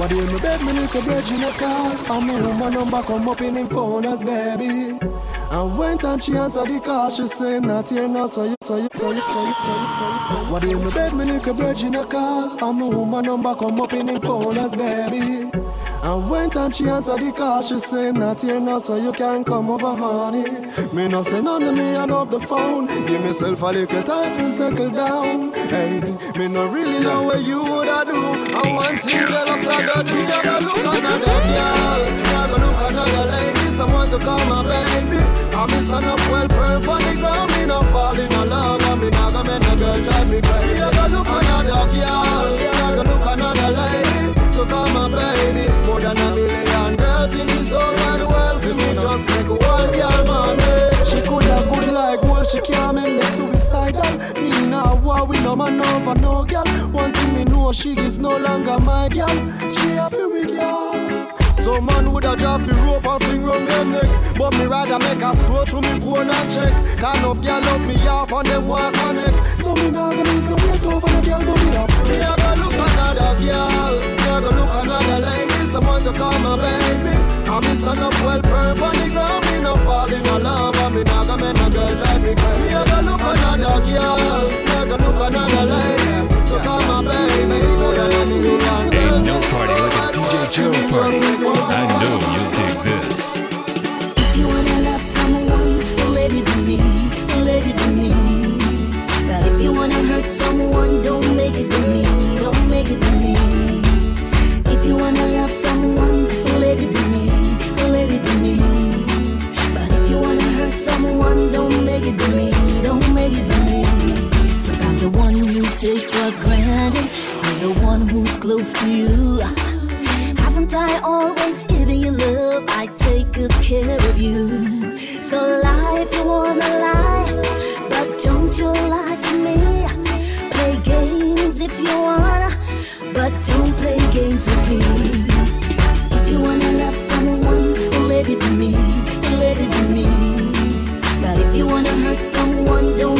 What in my bed, me little bridge in a car. And me woman number come up in him phone as baby. And when time she answer the call, she say not here now, so you, so you, so you, so you, so you, so you, so you. What in my bed, me little bridge in a car. And my woman number come up in him phone as baby. And when time she answer the call, she say not here now, so you can come over, honey. Me no say none of me and up the phone. Give myself a little time to settle down. Hey, me no really know what you woulda do. And one thing girl, I said do. You gotta look another girl, you gotta look another lady, someone to call my baby. I me stand up well firm on the ground, me not fall in love, and me not gonna make no girl drive me crazy. You gotta look another girl, just make one girl money. Eh. She could have good like gold, she can't make me suicidal. Me now war with no man over no girl. One thing me know, she is no longer my girl. She a fi with girl. Some man woulda drop fi rope and fling round them neck. But me rather make her scroll through me phone and check. Cause enough girl love me off and them want connect So me nah gonna miss no weight over no girl but me a free Me a go look another girl. Me a go look another lady. Someone to call my baby. And me stand up well firm on the ground. Me no fall in love And me nah gonna make no girl drive me crazy. Me a go look another girl. Me a go look another lady. To call my baby. More than a million girls Ain't no party. like a DJ Joe party. I know you'll dig this. If you wanna love someone, let it be me, let it be me. But if you wanna hurt someone, don't make it be me, don't make it be me. If you wanna love someone, let it be me, let it be me. But if you wanna hurt someone, don't make it be me, don't make it be me. Sometimes the one you take for granted is the one who's close to you. Haven't I always given you love? I take good care of you. So lie if you wanna lie, but don't you lie to me. Play games if you wanna, but don't play games with me. If you wanna love someone, let it be me, let it be me. But if you wanna hurt someone, don't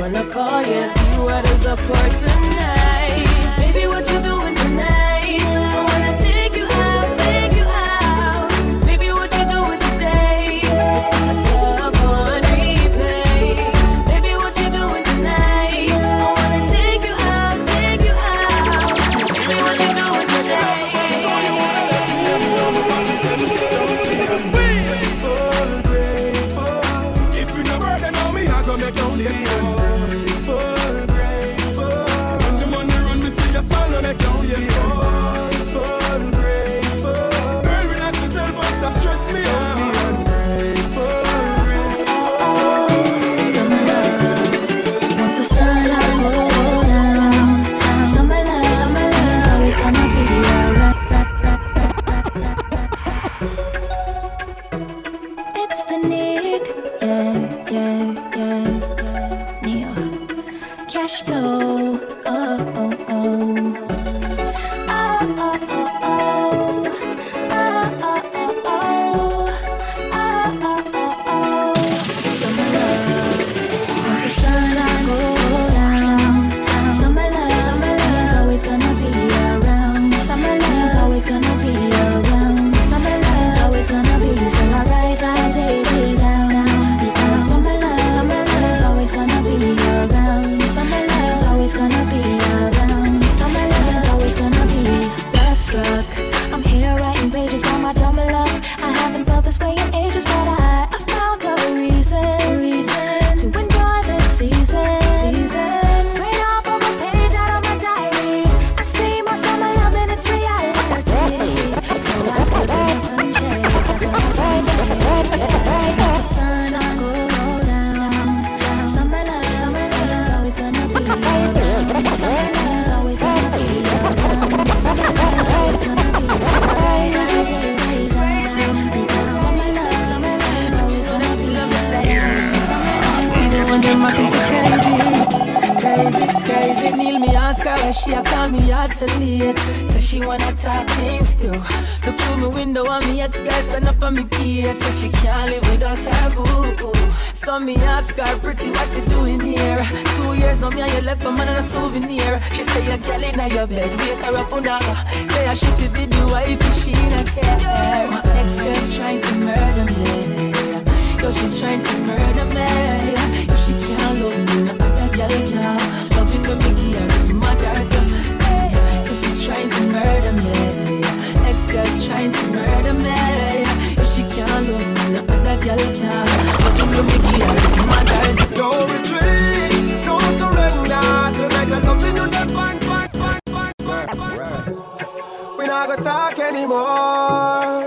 wanna call you, see what is up for tonight. Can't live without her boo. So me ask her, pretty, what you doing here? Two years now, me and you left a man and a souvenir. She say you're girl in your bed, wake her up oh, on her. Say I should be the wife if she not care. My ex girl's trying to murder me. Yo, she's trying to murder me. If she can't love me, no other girl can. Loving when me give her my daughter. So she's trying to murder me. Ex girl's trying to murder me. If she can't love me, no other girl can. Loving when me give her my daughter. No retreat, no surrender. Tonight I love me no fun, fun, fun, fun, fun, fun. We not gonna talk anymore.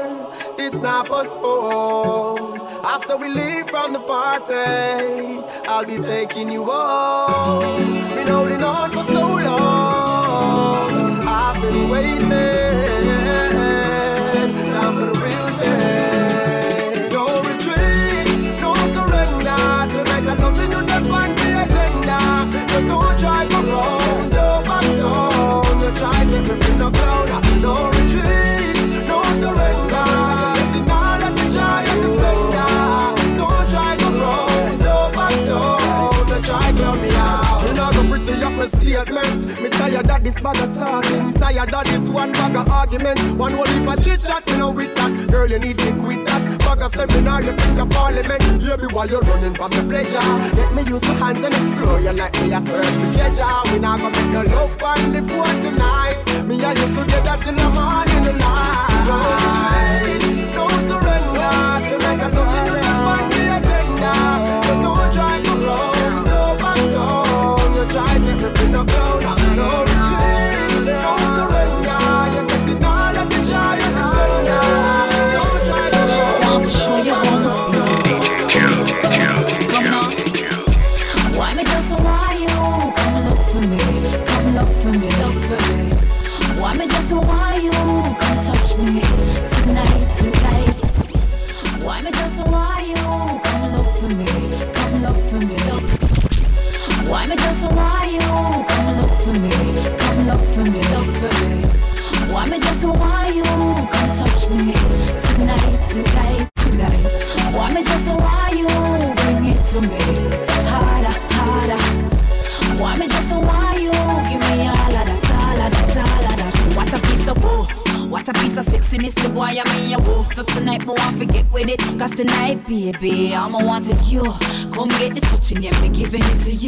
It's not postponed. After we leave from the party, I'll be taking you home. Been holding on for so long. I've been waiting. So don't this bag of talking. Tired of this one bag of argument. One whole heap of chit chat, you know, with that. Girl, you need to quit that. Bag of seminar, you think of parliament. Baby, while you're running from the pleasure. Let me use my hands and explore you like me. I search for treasure. We not gonna make no love on the phone tonight. Me and you together till the morning light. No surrender. Tonight I'm looking you up on the agenda. So don't try to go back down. You try to. No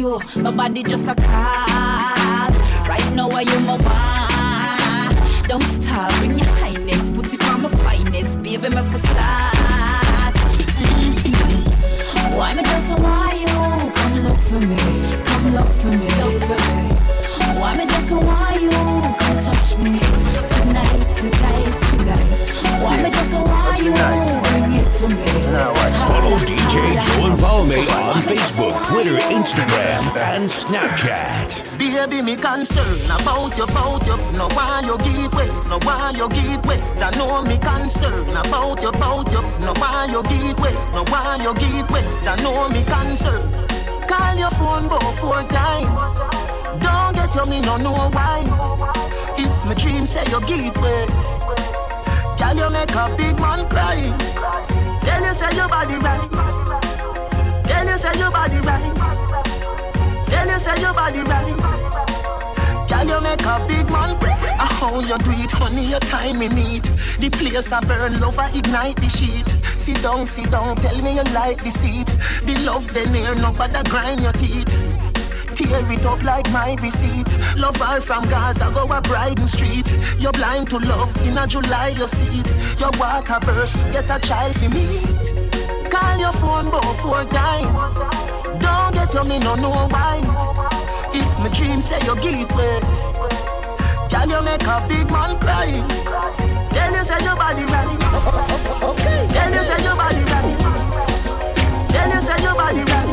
you My body just a me concern about you, about you. No why you give way, no why you give way. Ya know me concern about you, about you. No why you give way, no why you give way. Ya know me concern. Call your phone four time. Don't get you me no know why. If my dream say you give way, girl you make a big man cry. Tell you say your body right. Tell you say your body right. Tell you say your body right. You make a big man. Ah, how you do it, honey? Your time in need. The place I burn, love I ignite the sheet. Sit down, sit down, tell me you like the seat. The love then here, no bother grind your teeth. Tear it up like my receipt. Love her from Gaza, go a Brighton Street. You're blind to love, in a July you see it. Your water burst, get a child for meet. Call your phone four time. Don't get you me no know why. If my dream say you give way, girl you make a big man cry. Tell you say your body right. Tell you say your body right. Tell you say your body right.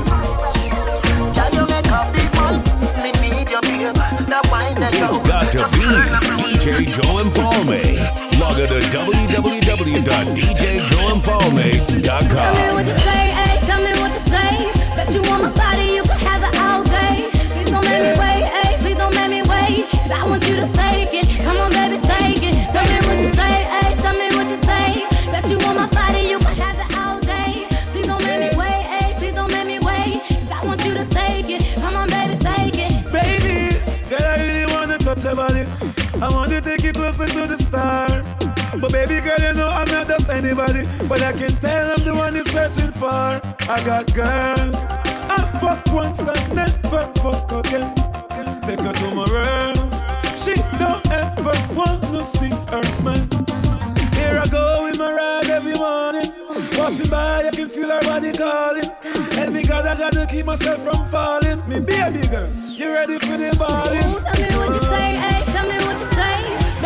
Girl you make a big man. Me need your babe. That wine that you. It's got to Just be. DJ Joe Mfalme. Log on to Tell me what you say, dancing to the stars. But baby girl, you know I'm not just anybody, but I can tell I'm the one you're searching for. I got girls, I fuck once and never fuck again. Take her to my room, she don't ever wanna see her man. Here I go with my ride every morning. Passing by, I can feel her body calling. And because I gotta keep myself from falling, me baby girl, you ready for the balling? Tell me what you say, eh?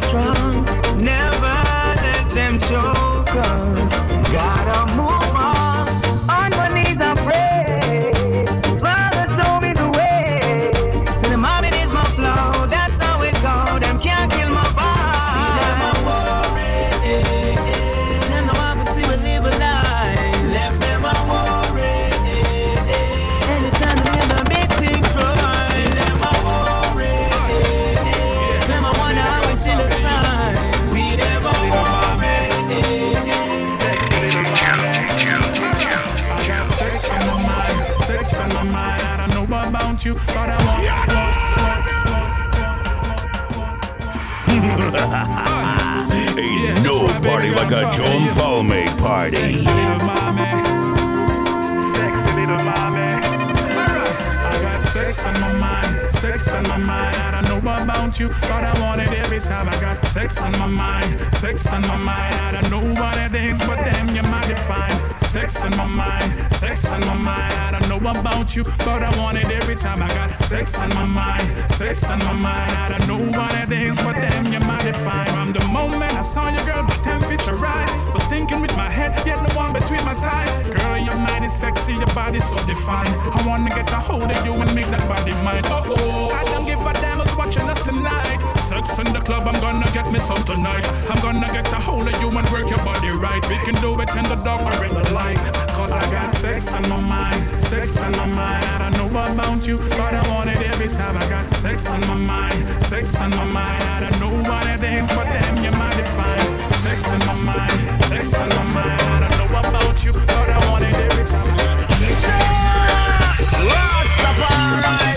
strong. Never let them choke. party like a Joe Mfalme party. Sex on my mind, sex on my mind, I don't about you, but I want it every time I got sex on my mind. Sex on my mind. I don't know what it is, but damn, you might define. Sex on my mind. Sex on my mind. I don't know about you, but I want it every time I got sex on my mind. Sex on my mind. I don't know what it is, but damn, you might define. From the moment I saw you, girl, the temperature rise. Was thinking with my head, yet no one between my thighs. Girl, your mind is sexy, your body's so defined. I wanna get a hold of you and make that body mine. Oh oh, I don't give a damn what watching us tonight. Sex in the club, I'm gonna get me some tonight. I'm gonna get a hold of you and work your body right. We can do it in the dark or in the light. Cause I got sex on my mind, sex on my mind. I don't know about you, but I want it every time. I got sex on my mind, sex on my mind. I don't know what it is, but damn, you're my define. Sex on my mind, sex on my mind. I don't know about you, but I want it every time. I got sex Don't be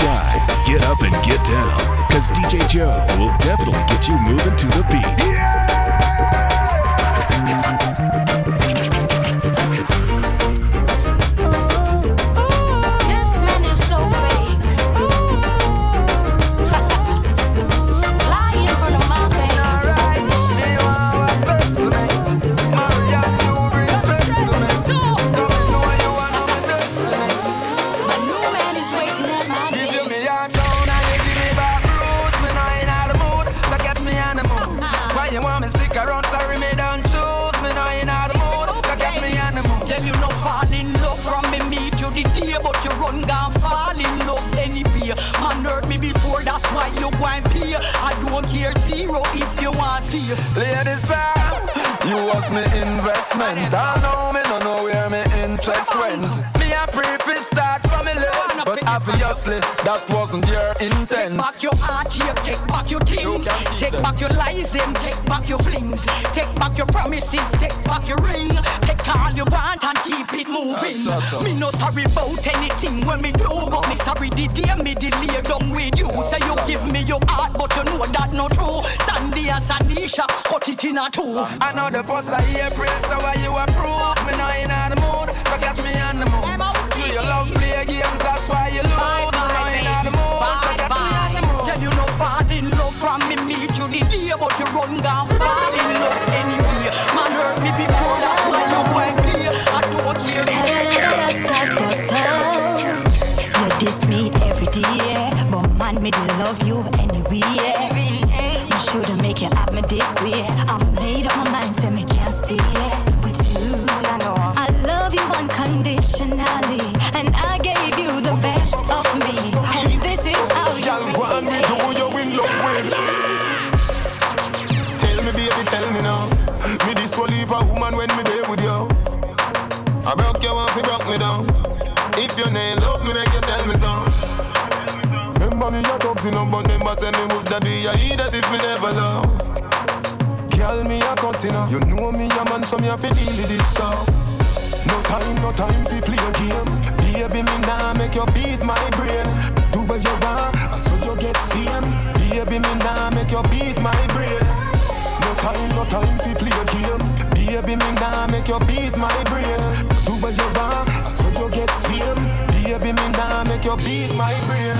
shy. Get up and get down. Cause DJ Joe will definitely get you moving to the beat. Ladies, you was me investment. I know me no know where me interest went. Me a preface start left, but obviously that wasn't your intent. Take back your heart, yeah, take back your things You Take them. back your lies, then take back your flings Take back your promises, take back your ring Take all you want and keep it moving. Me no sorry about anything when me do But me sorry the day me delay down with you Say you give me your heart, but you know that not true Sandy and Sandisha, cut it in a two I know the first of April, so why you approve? Me you not the mood, so catch me me love you so me a fi deal with it so. No time, no time fi play a game. Baby, me nah make you beat my brain. Do what you want, so you get fame. Baby, me nah make you beat my brain. No time, no time fi play a game. Baby, me nah make you beat my brain. Do what you want, so you get fame. Baby, me nah make you beat my brain.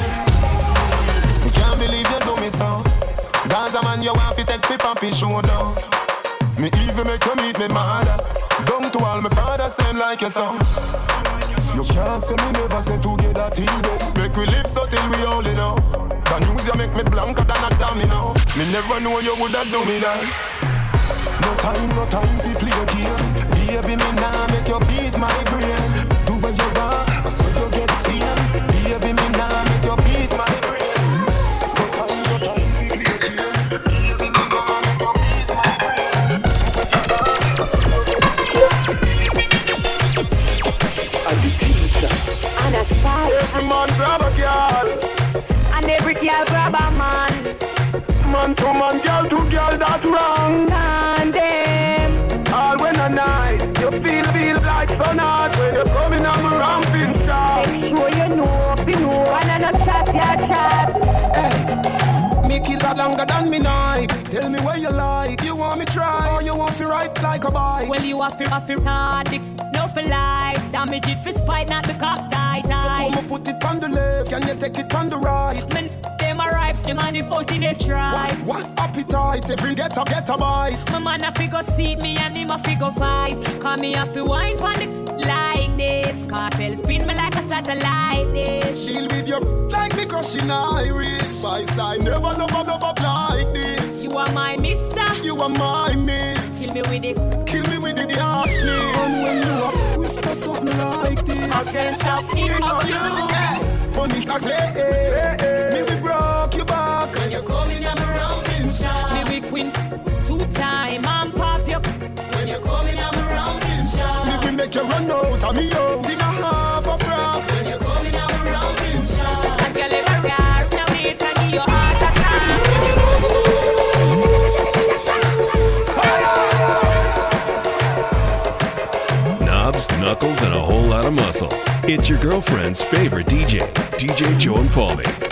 Me can't believe you do me so. Gaza man, you want fi take fi papi shoulder. Even make you meet me mother. Down to all my father, same like your son. You can't say me never say together till death. Make we live so till we only know. Can use you make me blanker than a domino. Me never know you woulda do me that. No time, no time fi play a game. Baby, me nah make you beat my brain. Every man grab a girl. and every girl grab a man. Man to man, girl to girl, that's wrong. And them, All when a night, you feel feel like sun hot when you're coming on my ramping shot. make sure you know, if you know, and I not chat yeah, chat. Hey, me kill that longer than me knife. Tell me where you like. You want me try or you want to ride like a bike? Well, you have to have to hard dick. No for life. Damage it for spite, not the cop tight. So come and put it on the left, can you take it on the right? Man, them a ripes, them and the boat in a try. What, what appetite? Every get a get a bite. My man a figure seat me and him a figure fight. Call me a fi wine pon it like this. Cartel spin me like a satellite dish. Deal with your like me crushing iris. Spice, I never love a love up like this. You are my mister. You are my miss. Kill me with it. Kill me with it, the ask me. And when you up, whisper something like this. I can't stop thinking of you. Funny like play. Me we broke your back. When you come in, I'm ramping shot. Me we queen two time and pop you. When you come in, I'm ramping shot. Me we make you run out of me house. Knuckles, and a whole lot of muscle. It's your girlfriend's favorite DJ, DJ Joe Mfalme.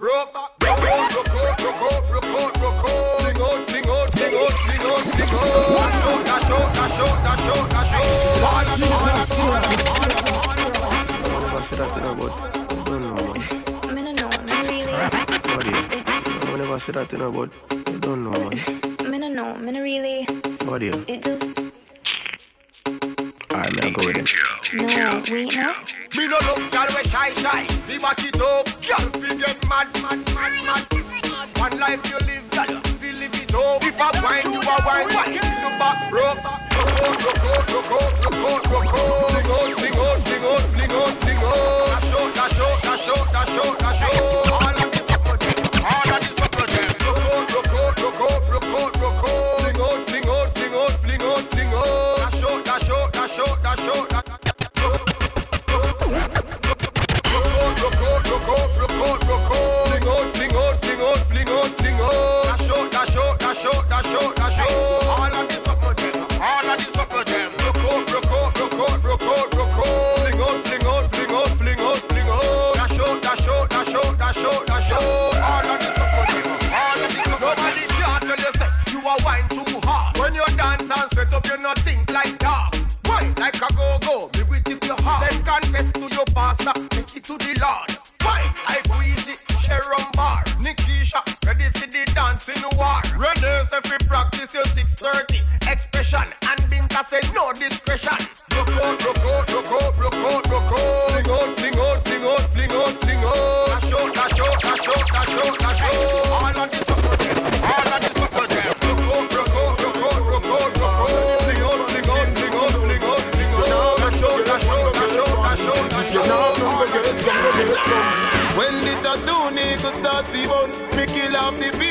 Fling out, fling out, fling out, fling out, fling out. Dash out, dash out, dash out, dash out, of them. I never said that in about. I don't know, man. Me no know, me really. What do you? I never said that in about. I don't know, man. Me no know, me no really. What do you? It just Alright, man, go with it. no, wait no. Me no look, girl, we shy, shy. We back it up, girl, we get mad, mad, mad, mad. One life you live, we live it up. If I wine, you a wine, you back broke. Out, broke out, broke out, broke out, broke out. Fling fling fling fling fling out. Dash out, dash out, dash out, dash out,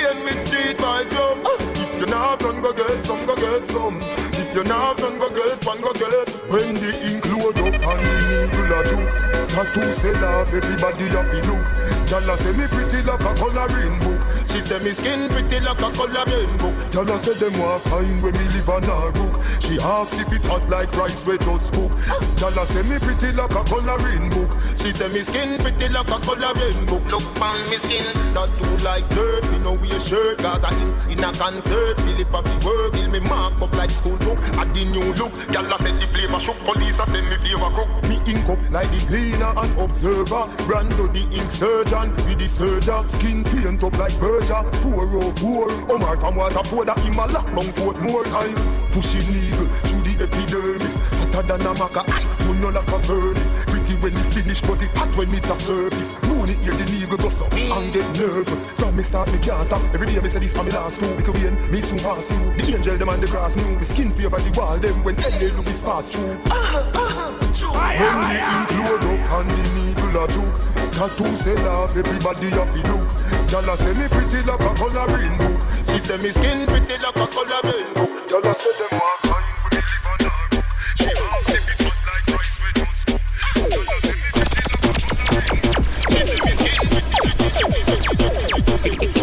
pain with street boys rum. Ah. If you not done, go get some, go get some. If you not done, go get one, go get. When the ink load up and the needle a juke, tattoo sell off, everybody have the look. Gyal a say me pretty like a coloring book. She say me skin pretty like a coloring book. Gyal a say them want find when me live on a rook. She asks if it hot like rice we just cook. Gyal a say me pretty like a coloring book. She say me skin pretty like a coloring book. Look on me skin, tattoo like dirt. Me no wear shirt, cause I in, in a concert. Philip a fi work, till me mark up like school book. Add the new look, gyal a say the flavor shook. Police a say me favor cook. Me ink up like the cleaner and observer. Brando the ink surgeon with the surgeon. Skin paint up like Berger. 404. Omar from Waterford, him a lock down court more times. Push illegal through the epidermis. Hotter than a maca, I you know like a furnace. Pretty when it finish, but it hot when it a service. Moon it hear the legal go so and get nervous. From me start, me can't stop. Every day me say this for me last two. Because when me soon pass you. The angel them and the grass new. The skin favor the wall them when LA Louis pass through. Uh-huh, uh-huh. When the ink load up and the full of juke. Tattoo sell love. everybody have the look. Y'all say me pretty like a coloring book. She say me skin pretty like a coloring book. Y'all say them want fine, but live on her. She wants me cut like rice we just cook. you. me pretty like a. She say me skin like a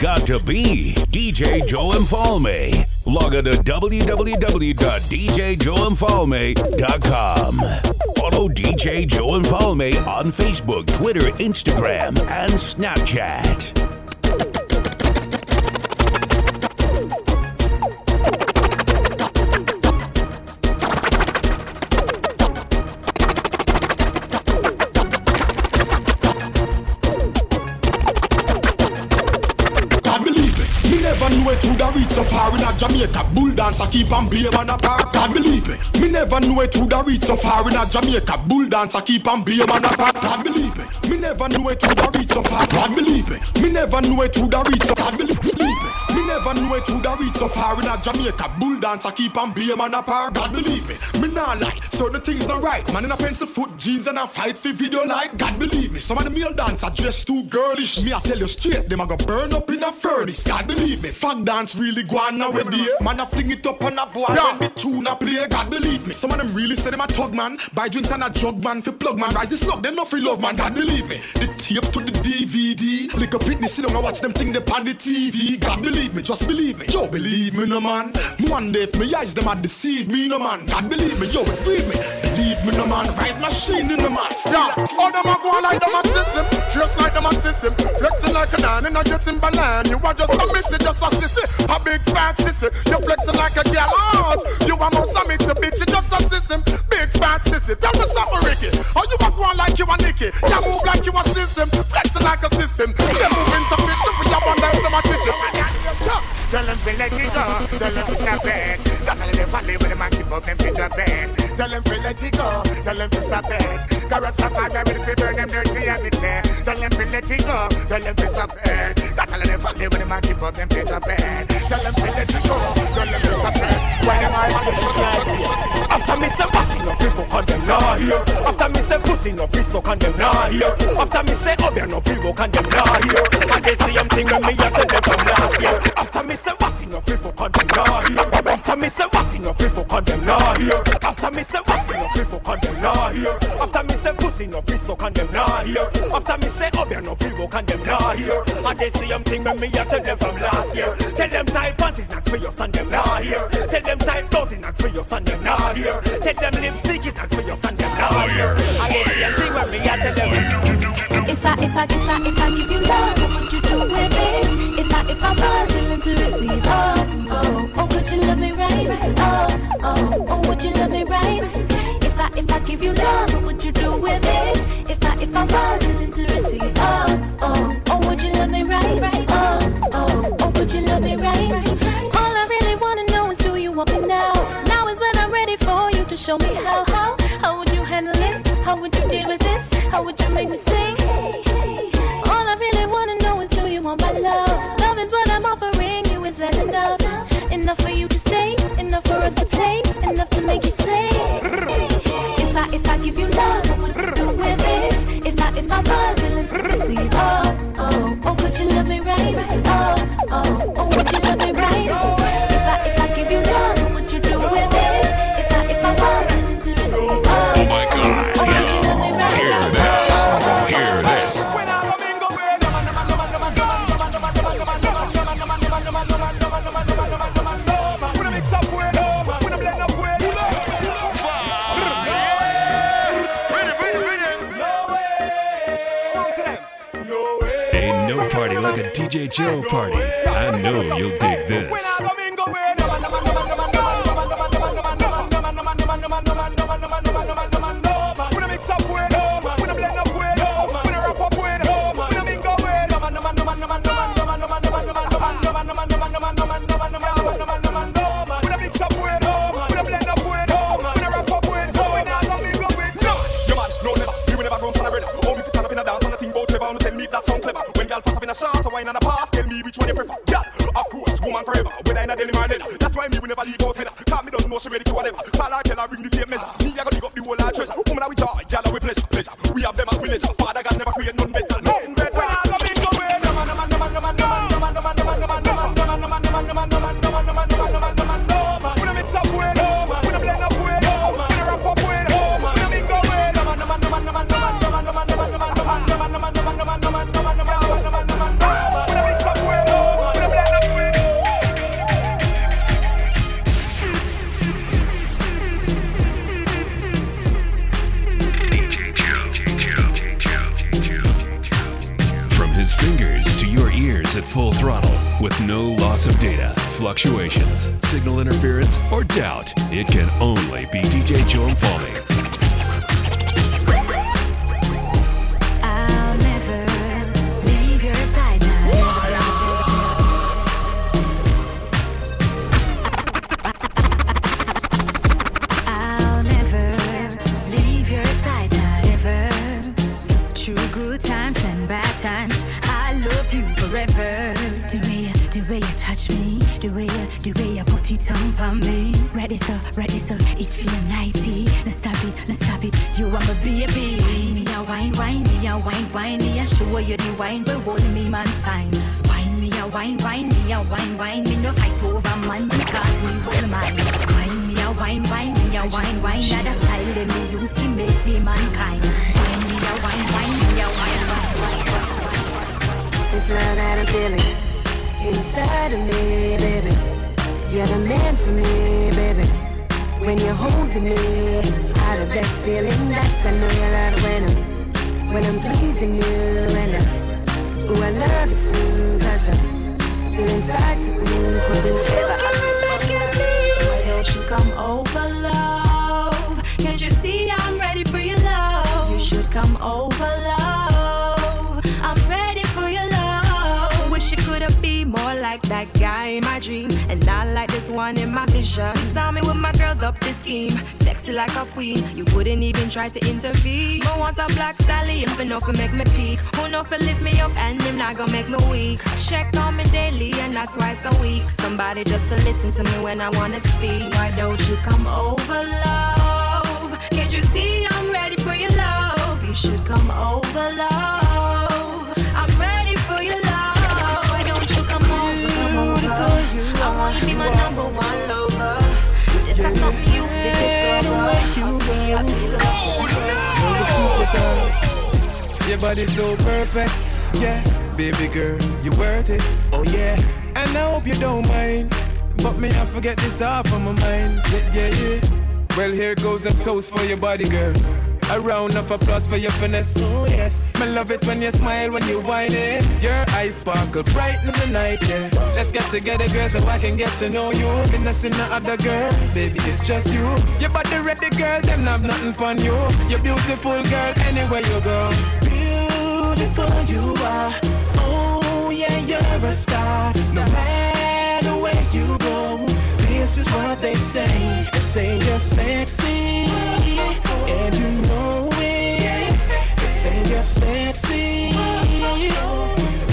got to be DJ Joe Mfalme. Log on to www.djjoemfalme.com. Follow DJ Joe Mfalme on Facebook, Twitter, Instagram, and Snapchat. It have reached so far in a Jamaica. Bull dance, I keep on being man apart. God believe me, me never knew it would have reached so far in a Jamaica. Bull dance, I keep on being man apart. God believe me, me never knew it would have reached so far. God believe me, me never knew it would have reached so far. God believe believe me, me never knew it would have reached so far in a Jamaica. Bull dance, I keep on being man apart. God believe me, me not like certain things not right. Man in a pencil foot jeans and a fight for video like. God believe me, some of the male dance are dressed too girlish. Me I tell you straight, them a go burn up in a furnace. God believe me, fag dance really go on nowadays. Man a fling it up on a boy yeah. when the tune a play. God believe me, some of them really say them a tug man. Buy drinks and a drug man for plug man. Rise this slug, them no free love man. God believe me, the tape to the DVD. Lick up it, sit down and watch them thing they on the TV. God believe me, just believe me. Yo, believe me, no man. One day if me eyes them a deceive me, no man. God believe me, yo, believe me. Believe me, no man. Rise machine in the man. Stop. All them a go like them a system, just like them a system. Flexing like a nine and a getting balan. You are just a missy, just a sissy, a big fat sissy. You flexing like a gal out. You a most a mix a bitch, you just a system, big fat sissy. Tell me something, Ricky. Or you a go like you a Nicky. You move like you a system, flexing like a system. You moving some bitch, we a wonder if them a 쳐! Tell them to let it go, tell them to stop it. That's how they follow with them and keep up them picture bed. Tell them to let it go, tell them to stop it. Cause Rastafari ready to burn them dirty every day. Tell them to let it go, tell them to stop it. That's how they follow with them and keep up them picture bed. Tell them to let it go, tell them to stop it. When them I want to After me say batty no fuck and them nah here After me say pussy no free suck and them nah here After me say obia no work and them nah here And they see them thing when me a tell them from last year After me say batty no free fuck and them here? After me say batty no free fuck and them here? After me say batty no free fuck and them here? After me say pussy no free suck and them here? After me say obia no free and them nah here? And they see them thing when me a tell them from last year. Tell them tight panties not for your son them nah here. Tell them tight clothes is not for your son them nah here. Tell them lipstick is not for your son them nah here. And they see them thing when me a tell them. If I, if I, if I, if I give you love, make Joe party. I know you'll dig this. The measure. Me, I gotta dig up the whole treasure. Woman, we joy, gal, we pleasure, pleasure. We have them as village. Fluctuations, over, love. I'm ready for your love. Wish you could have been more like that guy in my dream, and not like this one in my vision. Saw me with my girls up the scheme, sexy like a queen. You wouldn't even try to intervene. But once a black stallion, for no make me peak. Who know for lift me up and them not gonna make me weak. Check on me daily and not twice a week. Somebody just to listen to me when I wanna speak. Why don't you come over, love? Can't you see I'm ready for your love? You should come over, love. I'm ready for your love. Why don't you come over, come over? I wanna be my number one lover. This is something you can discover. I feel You're the superstar. Your body's so perfect. Yeah, baby girl, you're worth it. Oh yeah, and I hope you don't mind. But me, I forget this off of my mind. Yeah, yeah, yeah. Well, here goes a toast for your body, girl. A round of applause for your finesse. Oh yes, me love it when you smile when you whine it. Your eyes sparkle bright in the night. Yeah, let's get together, girl, so I can get to know you. Been a no other girl, baby, it's just you. Your body ready, girl, them have nothing on you. You're beautiful, girl, anywhere you go. Beautiful you are. Oh yeah, you're a star. No matter where you go, this is what they say. They say you're sexy, and you know it. They say you're sexy.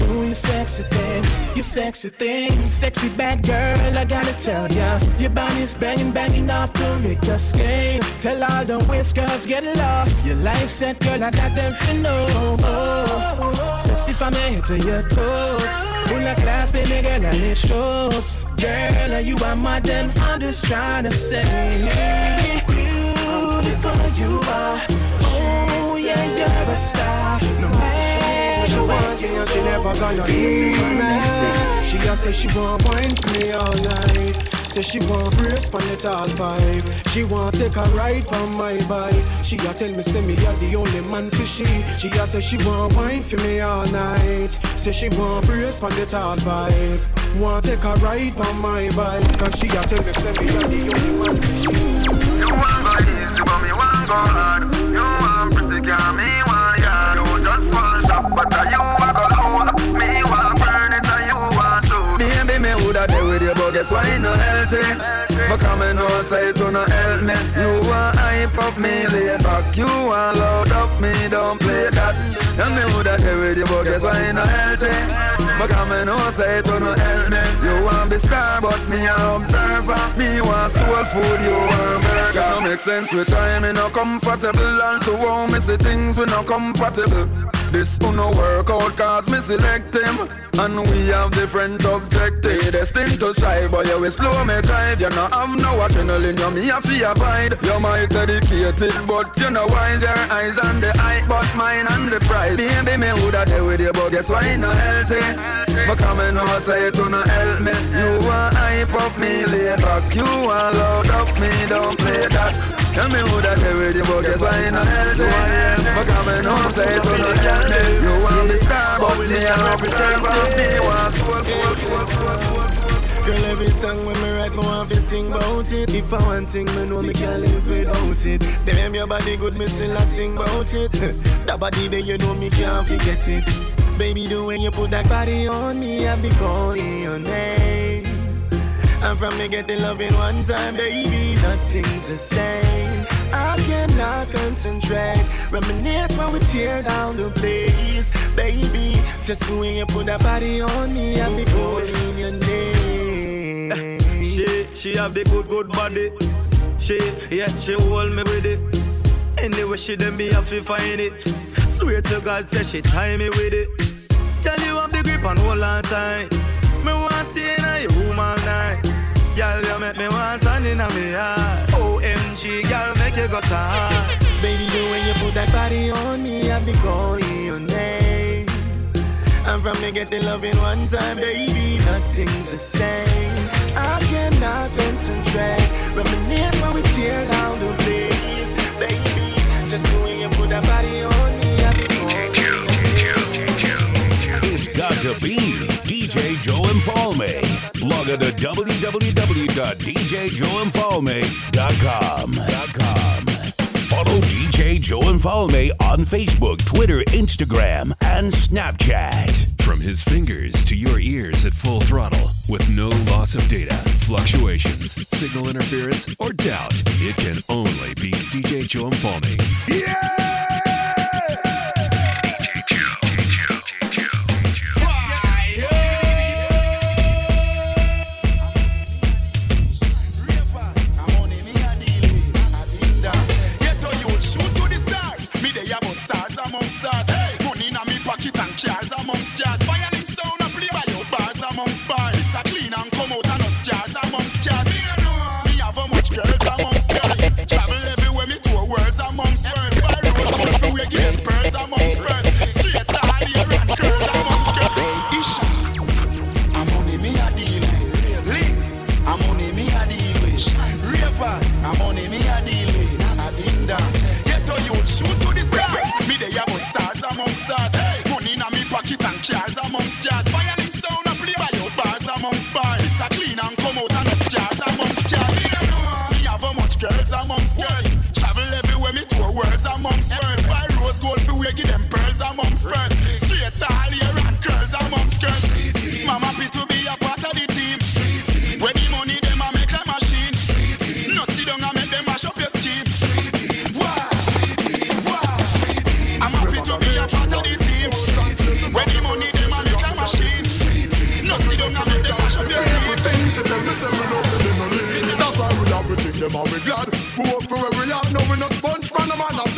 Ooh, you sexy thing, you sexy thing, sexy bad girl. I gotta tell ya, your body's banging, banging off the Richter scale. Tell all the whiskers get lost. Your life set, girl, I got them for no. Oh, sexy from your head to your toes. Of class, baby girl, and it shows. Girl, you are my damn. I'm just trying to say, beautiful you are. Oh yeah, you're a star. No matter what you she never gonna leave me. She just say she want wine for me all night. Say she want brace on the tall pipe. She want take a ride on my bike. She a tell me say me a the only man for she. She a say she want wine for me all night. Say she want brace on the tall pipe. Want take a ride on my bike. Cause she a tell me say me a the only man for she. You go hard. You want pretty girl, me want yard. You just want shop, but uh, you want go lose. Me want burn it, and you want shoot. Maybe me woulda there with you, but guess why it no healthy? But know say to no help me. You want hype up me, lay back. You want up me, don't play that. And me woulda there with you, but guess why it no healthy? But come and know say to no help me. You want be star, but me a observer. Me want soul food, you want burger. No make sense with time, me no comfortable. And to home, me see things we no compatible. This no work out cause me select him And we have different objectives. Destined to strive but you will slow me drive. You no have no adrenaline you me a fear abide You might educated but you know wise Your eyes on the eye but mine on the prize Baby me woulda there with you but guess why no healthy? But come and know say to no help me. You want hype up me lay back. You want load up me don't play that. Tell me who that there with you, but guess why not healthy? But come and know, say to no help me. You want me star, but me I represent it. Girl, every song when me write, me want to sing about it. If I want thing, me know me can't live without it. Damn, your body good, me still a sing about it. that body there, you know me can't forget it. Baby, the way you put that body on me, I be calling your name. And from me get the loving one time, baby, nothing's the same. I cannot concentrate, reminisce when we tear down the place, baby. Just the way you put that body on me, I be calling your name. She, she have the good, good body. She, yeah, she hold me with it. Anyway, she then have to find it. Swear to God, say she tie me with it. Tell you have the grip and hold on tight. Me want stay in your room all night. Girl, you make me want sun in me heart. OMG, girl, make you go hard. Baby, the way you put that body on me, I be calling your name. And from me get the loving one time, baby, nothing's the same. I cannot concentrate, reminisce when we tear down the place, baby. Just you put that body on me, I be calling It's got to be DJ Joe Mfalme. Log on to www.djjoemfalme.com. Follow DJ Joe Mfalme on Facebook, Twitter, Instagram, and Snapchat. From his fingers to your ears at full throttle with no loss of data, fluctuations, signal interference, or doubt, it can only be DJ Joe Mfalme. Get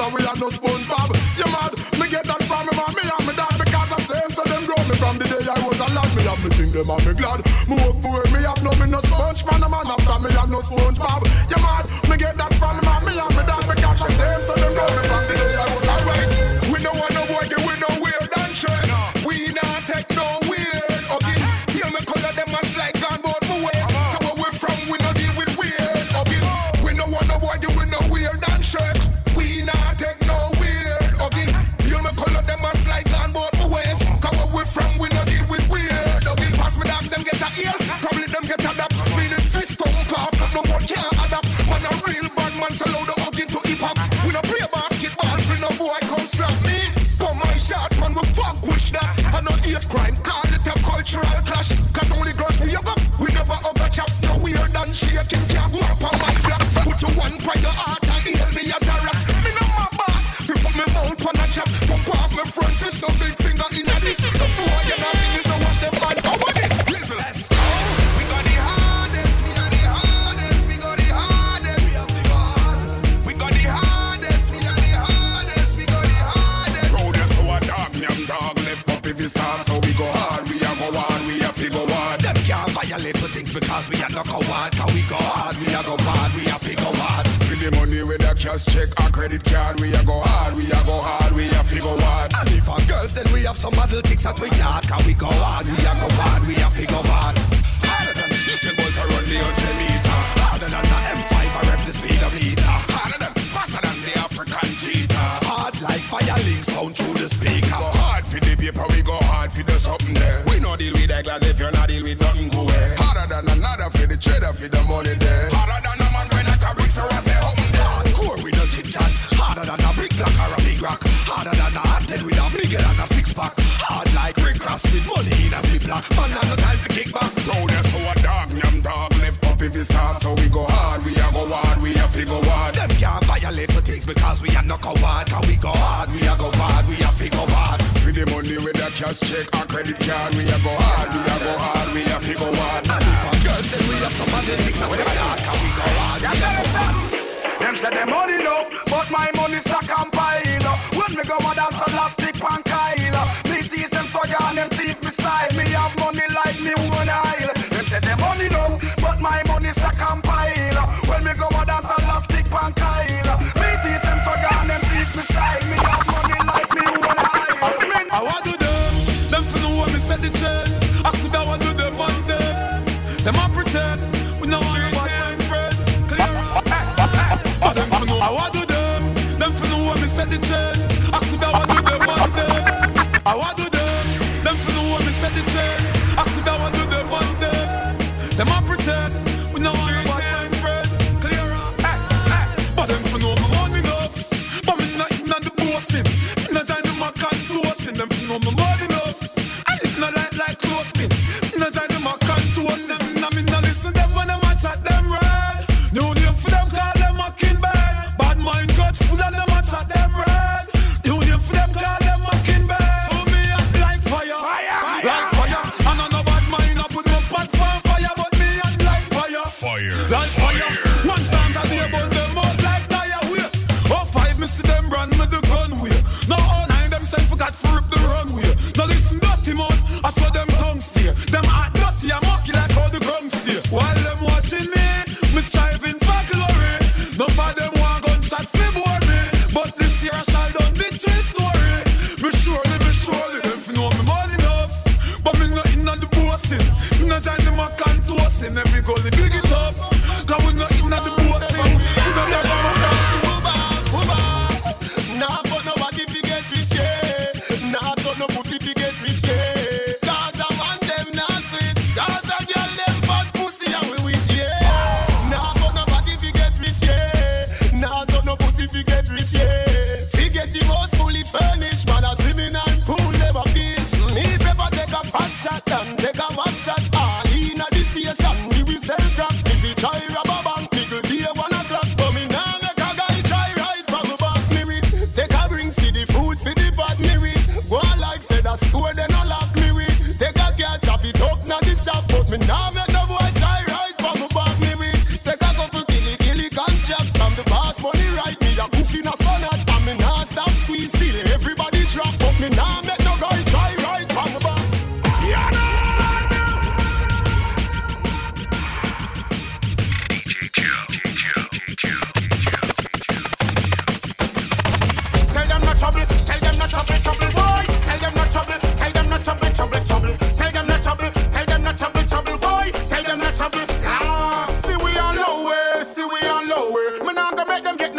we have no sponge bob. You mad? Me get that from me mom, me and me dad because I same so them grow me from the day I was a lad. Me have me think them and me glad. Me work for where me have, no me no sponge man, after me have no sponge bob. You mad? Me get that from me mom, me and me dad because I same so them grow me things because we are not coward. Can we go hard? We are go hard. We are figure hard. For the money with a cash check or credit card, we a go hard, we a go hard, we a figure hard. And if our girls, then we have some model chicks that we yard. Can we go hard? We are go hard. We are figure hard. Harder than Usain Bolt to run the 100 meter. Harder than the M5, I rep the speedometer. Harder than faster than the African cheetah. Hard like fire link sound through the speaker. Go hard for the paper, we go hard for as if you're not deal with nothing go away. Harder for the trader for the money there. Harder than a man when I can bricks or I say something there. Hardcore with no chit chat. Harder than a brick block or a big rock. Harder than a hot head with a bigger than a six pack. Hard like Rick Ross with money in a ziplock. Man, have no time to kick back. Loudest so a dog, nyam dog, lift up if it's start. So we go hard, we a go hard, we a fi go hard. Them can't violate the things because we a no coward. Can we go hard, we a go hard, we a fi go hard. With the money with a cash check or credit card, we a go hard, we a go hard, we a fi go hard. And if a girl then we have some of the chicks and we hard, can we go hard? Tell us. Them say them money enough, but my money stack and pile. When me go a dance a plastic pan Kyle. Me tease them so and them teeth me style. Me have money like me one aisle. Them say them money enough, but my money stack and pile. When me go a dance a plastic pan Kyle. Me teach I want to them, them for know when me set the trend. I could have want to them one day. Them a pretend, we know I'm a bad friend. Clear up, but them for know I want to them, them for know when me set the trend. I could have want to them one day. I want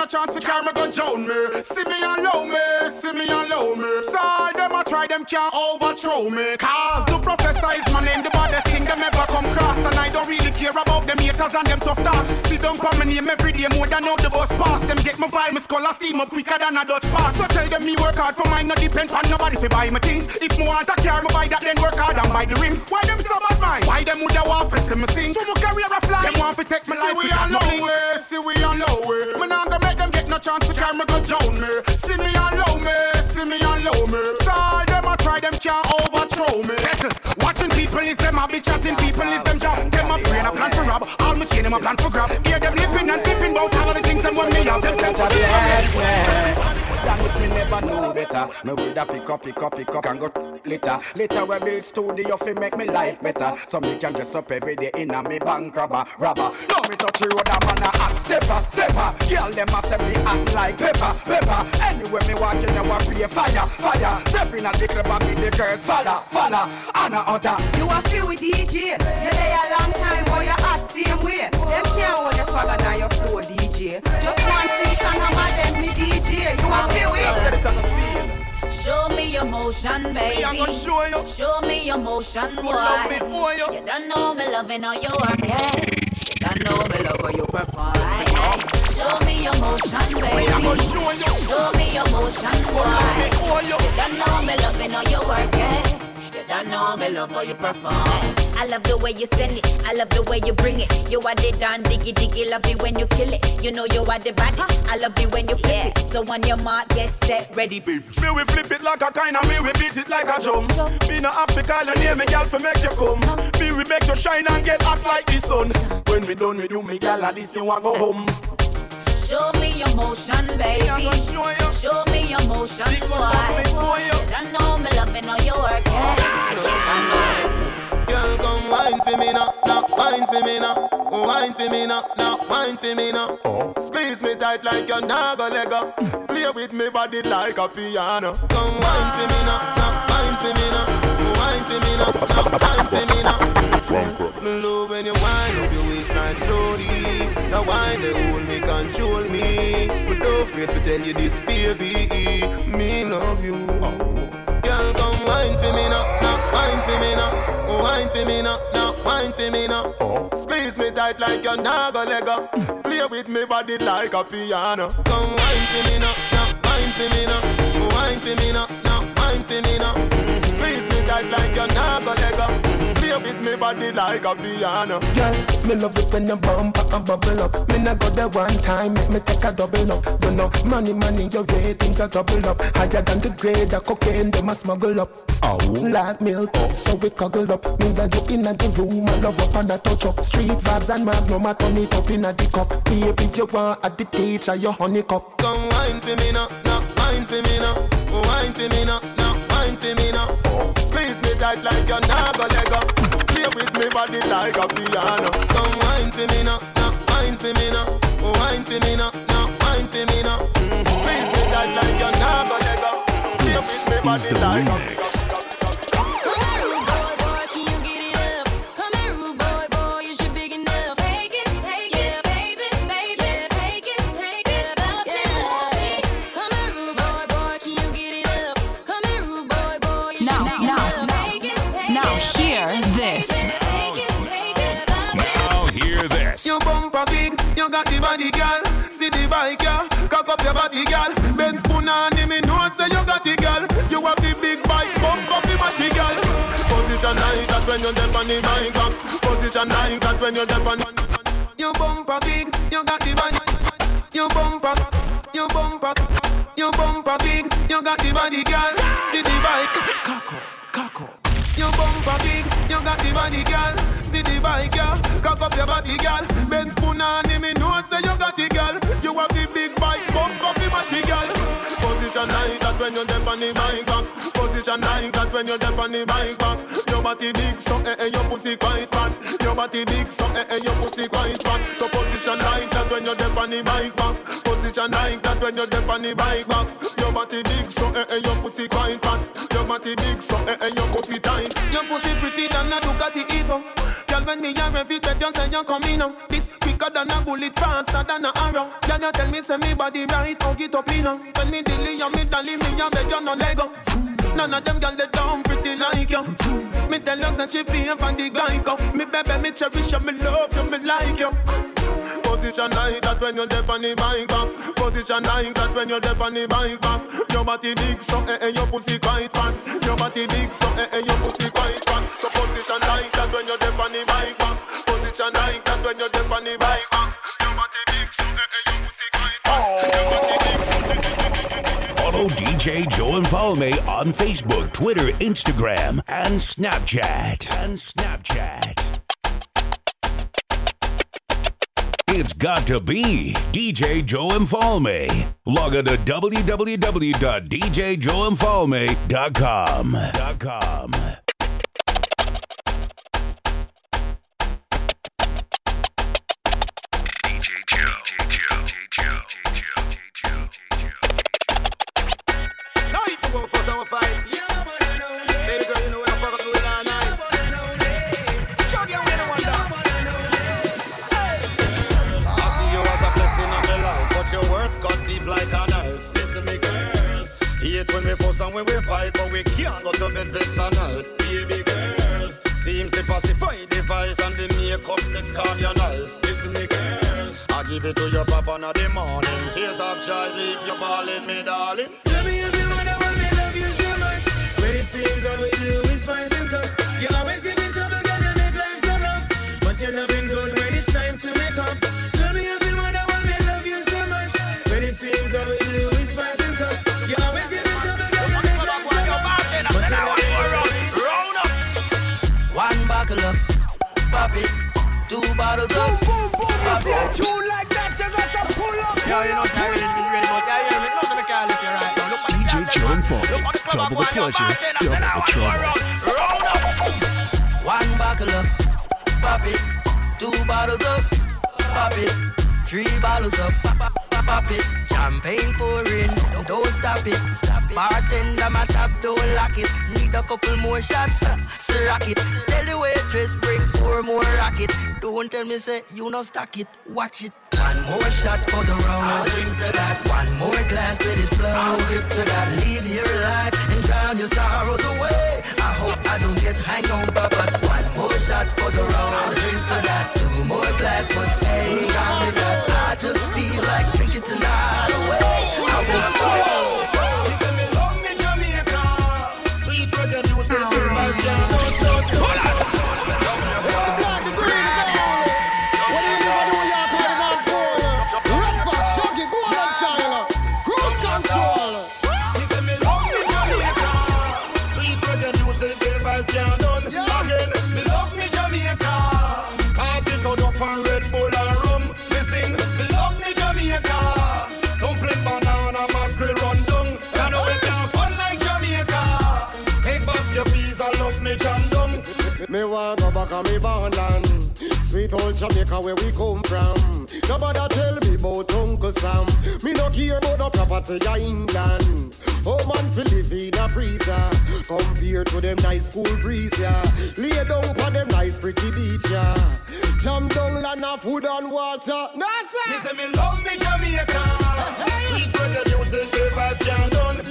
no chance to carry me go drown me. See me on all them a try, them can't overthrow me. Cause the professor is my name, the baddest thing them ever come cross. And I don't really care about them haters and them tough talk. Sit down for my name every day more than how the bus pass. Them get my vibe, my skull a steam up quicker than a Dutch pass. So tell them me work hard for mine, no depend on nobody fi buy my things. If me want a car, me buy that, then work hard and buy the rims. Why them so bad mind? Why them woulda want fi see me sing? So my career a fly. Them want fi take my life. See we on low way, see we on low way. Me nah go make them no chance to carry me go down me. See me on low me, see me on low me. All them a try, them can't overthrow me. Settle. Watching people is them a be chatting, people is them job. Them a brain a plan for rob, all my chain them a plan for grab. Hear them lipping and tipping about all of the things and when me have them Than never know better. Me woulda pick up, pick up, pick up and go later Later we build studio fi make me life better. So me can dress up every day in a me bank robber, robber. Now me touch the road a man a act stepper, stepper. Girl them a say me act like pepper, pepper. Anywhere me walk in a pray fire, fire. Step in a the club and me the girls follow, follow And a You a feel with DJ. You lay a long time, boy, you hot same way. Them can't hold your swagger now your flow, DJ. Just one sing song, I'm a dance me DJ. You a feel with. Show me your motion, baby. Me, I gonna show you. Show me your motion, boy. Good love me, boy, you. You don't know me loving how you work it. You don't know me love how you perform. Show me your motion, baby. Me, I gonna show you. Show me your motion, love me, boy. boy, you. You don't know me loving how you work it. Know me love how you perform. I love the way you send it. I love the way you bring it. You are the damn diggy diggy. Love it when you kill it. You know you are the baddest. I love it when you flip it. So on your mark, get set, ready. Me we flip it like a kind of me we beat it like a drum. Me no have to call your name, me gal for make you come. Me we make you shine and get hot like the sun. When we done with you, me gal, a this you want go home. Show me your motion, baby. I show me your motion, Big boy. one, big boy, wine for me now, now wine for me now. Oh. Squeeze me tight like you're not gonna let go. Play with me body like a piano. Come wine for me now, now wine for me now, wine for me now, now wine for me now. Love when you wine up your waistline slowly. Now wine they hold me, control me. But don't afraid to tell you this, baby. Me love you. Oh. Girl, come wine for me now, now wine for me now, wine for me now, now wine for me now. Oh. Squeeze me tight like you're not gonna let go. Play with me body like a piano. Come wine for me now, now wine for me now, wine for me now, now wine for me now. Squeeze me tight like you're not gonna let go. Play with me body like a piano. Girl, me love it when you bump and bubble up. Me nah go there one time, make me take a double up. You know, money, money, your ratings are double up. Higher than the grade of cocaine, them a smuggle up. Oh, like milk, so we cuddle up. Me and you in the room, I love up and I touch up. Street vibes and magnum, I turn it up in a the cup. Baby, you want at the teacher, your honey cup. Come wine for me now, now wine for me now, wine for me now, now wine for me now. Oh. Squeeze me tight like you're not gonna let body like a piano. Come wine for me now, now wine for me now, oh, wine for me now, now wine for me now. Squeeze me tight like you're not gonna let go. Me Is the like a remix. The bike. Cock up your body, girl. Ben spoon on me know say you got the girl. You have the big bike, bump up the matchy, girl. Position like that when you're deep on the bike. Position like that when you're deep on You bumper big, you got the body. You bumper, you bumper, you bumper big, you got the body, girl. See the bike, cock up, cock up. You bumper big, you got the body, girl. See the bike, girl. Cock up your body, girl. Ben spoon on him, me know say you got when you're deep on the bike back. Position like that when you're deep on the bike back. Your body big, so eh eh, your pussy quite fat. Your body big, so eh eh, your pussy quite fat. So position like that when you're deep on the bike back. Position like that when you're deep on the bike back. Your body big, so eh eh, your pussy quite fat. Your body big, so eh eh, your pussy tight. Your pussy pretty than a Ducati Evo. Girl, when me a rev it, you say you coming now. This quicker than a bullet, faster than a arrow. Girl, you tell me say me body right, hug it up, know. When me dilly, you me dolly, me a beg you no lego. None of them girl they down pretty like you. Me tell you say she feel for the guy go. Me baby, me cherish you, me love you, me like you. Position like that when you're deep on the bike back. Position like that when you're deep on the bike back. Your body big, so eh eh, your pussy quite fat. Your body big, so eh eh, your pussy quite fat. So position like that when you're deep on the bike back. Position like that when you're deep on the bike back. Follow DJ Joe Mfalme on Facebook, Twitter, Instagram, and Snapchat. And Snapchat. It's got to be DJ Joe Mfalme Log on to www.djjoemfalme.com. Dot com. And when we fight, but we can't go to bed vex and night. Baby girl, seems to pacify the vice and the makeup sex calm your nice. Listen me girl, I give it to your papa in the morning. Tears of joy, leave you balling me darling. Tell me if you wonder why me love you so much. When it seems all we do is fight and cuss. You always give me trouble, girl, you make life so rough. But you're loving good when it's time to make up. Tell me if you wonder why me love you so much. When it seems all we Two bottles up, pop it. tune like that, you got to pull up. Yo, you know, sorry, this is real, but yeah, yeah, no, so me can't lift you right now. Look at DJ Joe and Double the pleasure, double the trouble. One buckle up, pop it. Two bottles up, pop it. Three bottles up, pop, pop, pop it. Champagne pouring, don't stop it. Stop bartender, my top, don't lock it. Need a couple more shots, so rock it. Tell the waitress, bring four more rocket. Don't tell me, say, you no stock it, watch it. One more shot for the round. I'll drink to that. One more glass, let it flow. I'll sip to that. Live your life and drown your sorrows away. I hope I don't get hangover, but more shot for the round. I'll drink to that. Two more glass, but hey. I just feel like drinking tonight away. I want Sweet old Jamaica where we come from. Nobody tell me about Uncle Sam. Me no care about the property of England. Oh man, fi live in a freezer. Compared to them nice cool breeze, yeah. Lay down on them nice pretty beach, yeah. Jam down land of food and water. No Me say me love me Jamaica. Sweet reggae music, the vibes can't done.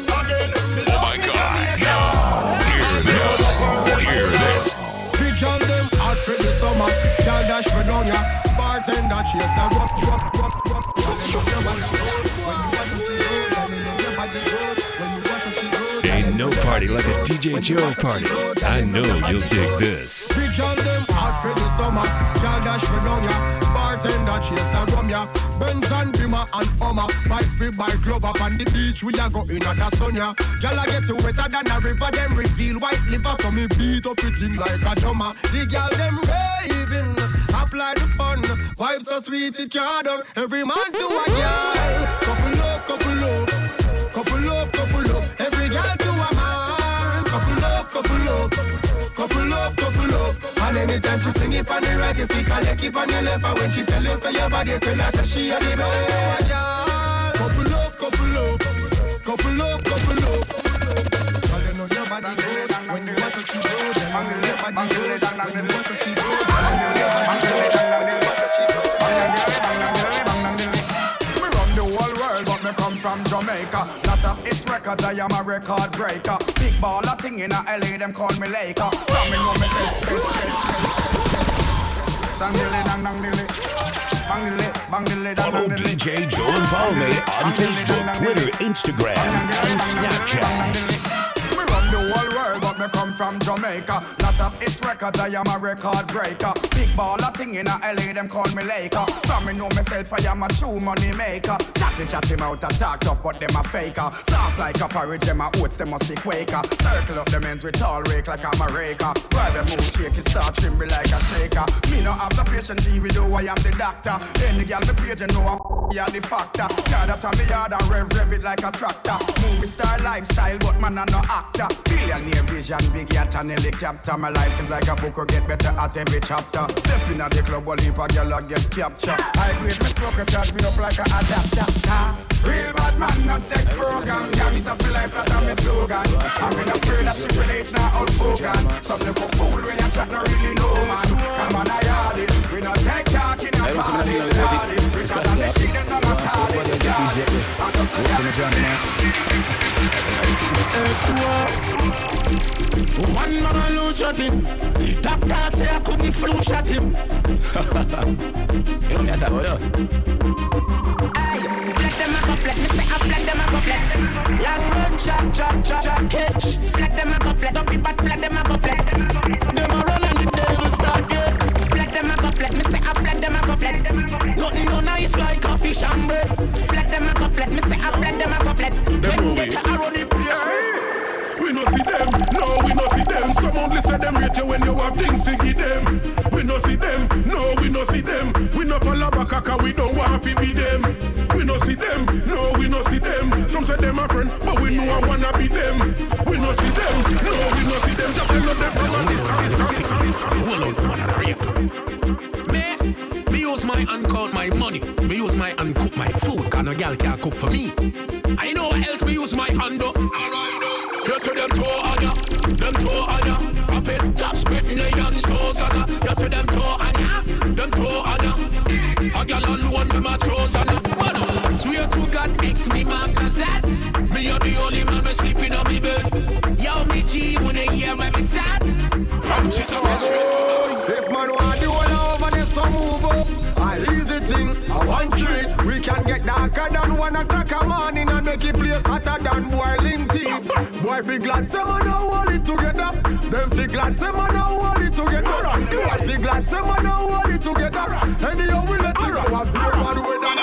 Down ya. Bartender chase the rock, rock, rock, rock. Ain't no party like a DJ Joe party. I know you'll dig this. Big girl them hot for the summer. Girl dash me down ya. Bartender chase the rum ya. Benz and Beamer and Hummer. Bike free bike glove up on the beach. We a go in the sun ya. Girl I get wetter than a river. Them reveal white liver so me beat up it in like a drummer. The girl them raving. Apply the fun. Vibes so sweet it can't done. Every man to a girl. Couple up, couple up. Couple up, couple up. Every girl to a man. Couple up, couple up. Couple up, couple up. And anytime she fling it on the right, if you can let it on your left. And when she tell you say your body, tell her say she a the best. Couple up, couple up. Couple up, couple up. Girl, you know your body good. When you want to keep good, then you your body good. When you want Jamaica. Its records, I am a record breaker. Big baller thing in a LA, them call me Laker. From me know me say, say, say, say. Sang dilly, dang, dang, dilly. Bang dilly, bang dilly, dang, Follow dang, dilly. DJ Joe Mfalme on Facebook, Twitter, Instagram, and Snapchat. Me run the whole world, me come from Jamaica. Lot of its records, I am a record breaker. Big baller thing in LA, them call me Laker. From me know myself, I am a true money maker. Chatty chatty mouth and talk tough, but them a faker. Soft like a porridge, them a oats, them a sick waker. Circle up the men's with tall rake like I'm a raker. Where them move shaky, start tremble like a shaker. Me no have the patient, even though I am the doctor. Any girl me page, you know I'm yeah, the factor. Yeah, that's on me yard and rev rev it like a tractor. Movie star lifestyle, but man I'm no actor. Billionaire vision, big yacht and helicopter. My life is like a book, or get better at every chapter. Step in at the club, while heap a girl a get captured. I grade me smoke, charge me up like a adapter. Real bad man, not tech program. Gangsta for life, that a me slogan. I'm in afraid that Triple H now outspoken. Some little fool when you chat, no really know man. Come on, I yard it. We no tech talking, With? Listen One man lose shot him. The doctor say I couldn't flu shot him. You know me at that, what up? Flat them a couplet, me say I flat them a couplet. Long run, chop, chop, chop, catch. Flat them a couplet, don't be bad, flat them a couplet. Them a run say I flat them a couplet. Nothing no nice like a fish and bread. Flat them a couplet, me say I flat them a couplet. When they try run the place. We no see them, no, we no see them. Some only say them rate you when you have things to give them. We no see them, no, we no see them. We no follow back, cause we don't want to be them. We no see them, no, we no see them. Some say them a friend, but we know I wanna be them. We no see them, no, we no see them. Just say no them from a distance, Me, me use my hand count my money. Me use my hand cook my food, cause no girl can cook for me. I know what else me use my hand do. You see them two ya, them two ya. I feel touch me in the hands, on. You see them two ya, them two ya. A girl alone, a throws on ya. But uh, swear to God, X me man possess. Me a the only man me sleeping on me bed. Yo, me G, when they hear me sass. From Chicago straight to darker than one o'clock a morning and make it place hotter than boiling tea. Boy, fi glad say man now hold it together. Them fi glad say man now hold it together. Boy, fi glad say man now hold it together. Anyhow we let it go as no bad weather.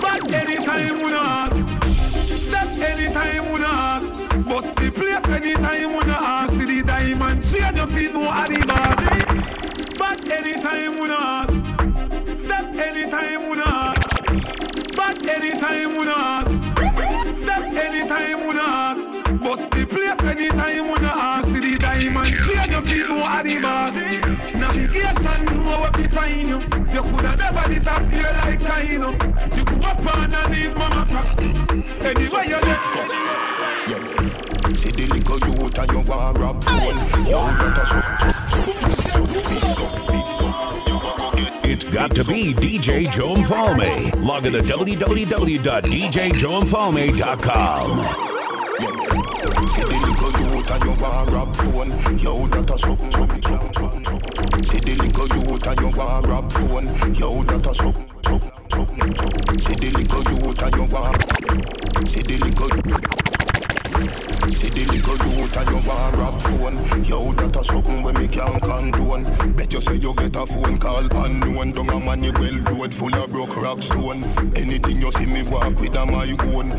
But anytime we ask, step anytime we ask, bust the place anytime we ask. See the diamond chain, you feel no boss. But anytime we ask, step anytime we ask. But anytime we ask, step anytime we ask, bust the place anytime we ask. See the diamond chain, you feel no are the boss. Navigation know where we find you. You coulda never disappear like Kaino. You go up on and need mama frack. Anyway you See the little youth and you want rap phone. Yo, better so, so, so, so, It's got to be DJ Joe Mfalme. Log on to want rap phone. Yo. See the little youth and you want rap phone. Yo, that a something when me can't condone. Bet you say you get a phone call unknown Down a Manuel road full of broke rock stone. Anything you see me walk with a my own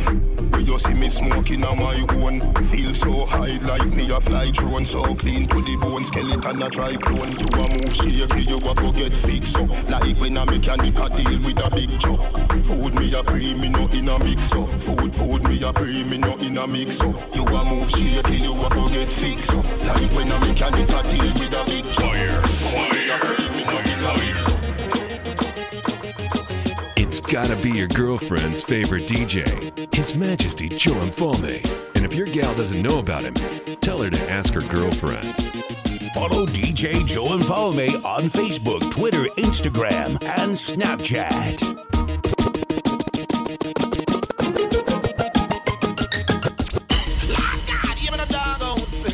Where you see me smoking a my own. Feel so high like me a fly drone. So clean to the bone, skeleton a try clone. You a move shaky, you a go get fixed up. Like when a mechanic a deal with a big truck Food me a pre, me no in a mix up. Food, food me a pre, me no in a mix up. You a move shaky, you a go get fixed up. Like when a mechanic a deal with a big truck Fire, fire, It's gotta be your girlfriend's favorite DJ, His Majesty Joe Mfalme. And if your gal doesn't know about him, tell her to ask her girlfriend. Follow DJ Joe Mfalme on Facebook, Twitter, Instagram, and Snapchat. God, even a dog house.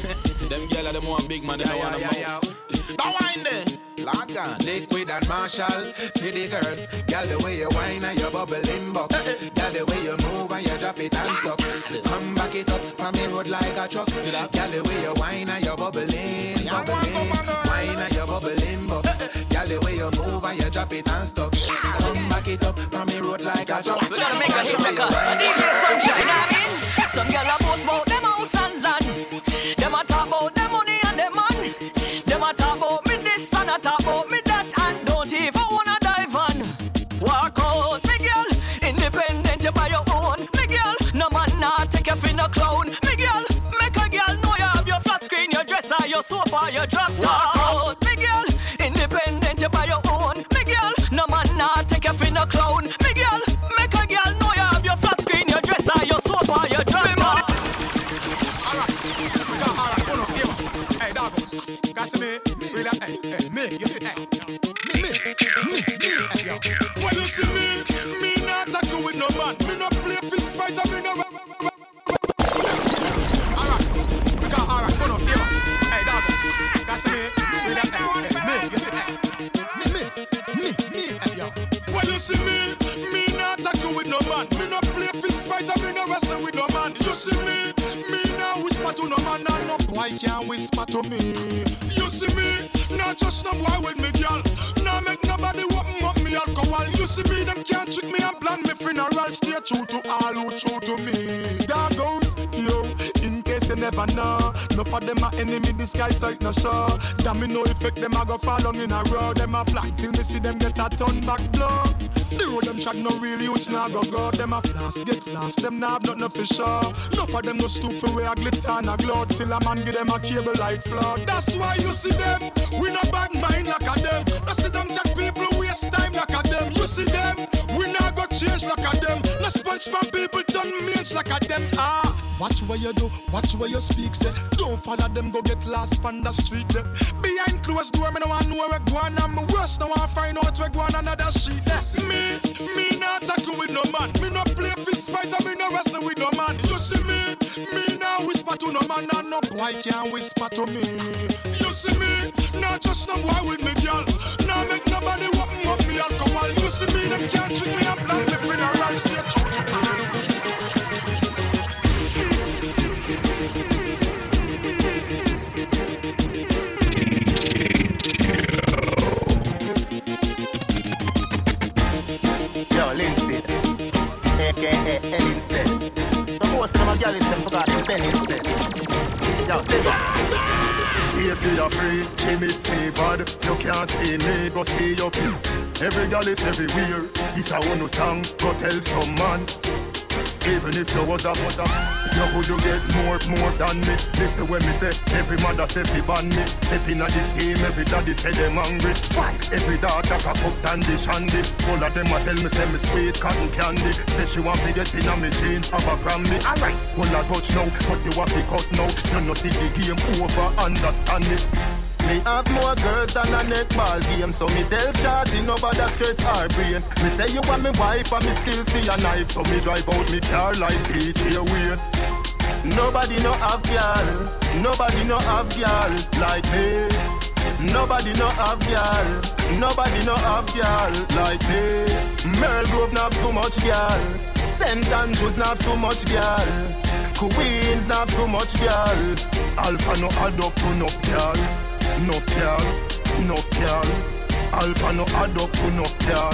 them gyal are them one big man, they don't want a mouse. Don't wind. Lock on. Liquid and Marshall to the girls. Girl, the way you whine and you bubbling buck. Eh, eh. Girl, the way you move and you drop it and stop. Come back it up on me road like a truck. Girl, the way you whine and you bubbling, bubbling. Whine and you bubbling buck. Eh, girl, the way you move and you drop it and stop. Come back it up on me road like a truck. We gotta make a hit maker. A DJ Sunshine are in. Some gyal a boast about them house and land. Your dress or your drop top. Out, me girl. Independent, you buy your own. Me girl, no man nah take you for no clown. Me girl, make a girl know you have your flat screen, your dress or your sofa, your drop top. Hey, doggos. Cause me, really, hey, hey, me, you see, hey, me, me, me, no to me. You see me, not just no boy with me, girl. Now make nobody open up me alcohol. You see me, them can't trick me and plan me funeral. Stay true to all who true to me. That goes, yo, in case you never know. No for them a enemy, this guy sight no show. Damn me no effect, them a go fall on in a row. Them a blind till me see them get a turn back blow. The road them track no really huge now go go. Them a flash get lost, them now have nothing for sure. No for them no for wear a glitter and a glow. Till a man give them a cable like flood. That's why you see them. We no bad mind like a them. No see them chat people waste time like a them. You see them. We not go change like a them. No from people turn mange like a them. Ah, watch what you do, watch what you speak. Say, don't follow them, go get lost on the street. Behind closed door, me no want know where we going. I'm worse, no want find out where going another sheet. Me, me not talking with no man. Me no play fist fight, and me no wrestle with no man. You see me, me now whisper to no man, and no boy can whisper to me. You see me, not just no boy with me, girl. Now make nobody open up me alcohol. You see me, them can't trick me and plan Linstead. So most of a girl is them forgot to tell instead. Yo, take. See, see, you're free, she miss me bad You can't see me, go see your pin Every girl is everywhere This a one song, go tell some man even if you was a butter You could you get more, more than me? Listen when me say Every mother say fi ban me. Step inna this game Every daddy say them hungry Why? Every daughter cock up dandy shandy All of them a tell me say me sweet cotton candy. Say she want me get inna me jeans Have a Grammy Alright. All a touch now But you have to cut now. You know see the game over Understand it Me have more girls than a netball game So me tell Shawty nobody stress her brain. Me say you want me wife and me still see a knife So me drive out me car like DJ Wayne. Nobody no have girl Nobody no have girl like me. Nobody no have girl Nobody no have girl like me. Merle Grove not too much girl St. Andrews not too much girl Queens not too much girl. Alpha no to no girl No girl, no girl. Alpha no add up to no girl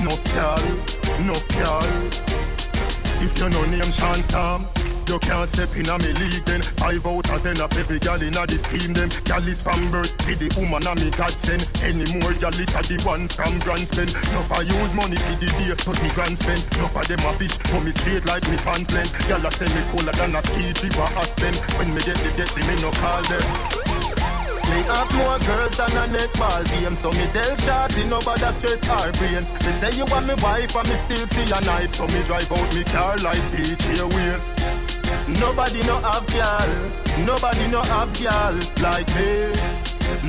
No girl, no girl. If you no name Shawn Storm you can't step in a me league then. Five out of ten of every gal in a this team them Gal is from birth, be the woman a me godsend Any more gal is a the one from grand spend. No for use money for the day, so me grand spend. No for them a fish, for me straight like me pants length Gal a say me cooler than a ski river at them When me get the get me no call them Me have more girls than a netball game So me tell Shawty nobody stress her brain. Me say you want me wife and me still see a knife So me drive out me car like DJ Wayne Nobody no have girl Nobody no have girl like me.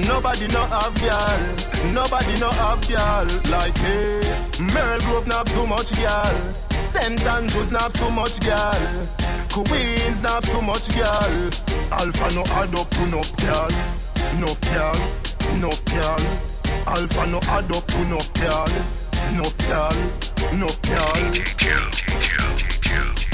Nobody no have girl Nobody no have girl like me. Merle Grove not too much girl St. Andrews not too much girl Queens not too much girl. Alpha no add up to no girl No girl, no girl Alpha no add up to no girl No girl, no girl DJ Joe.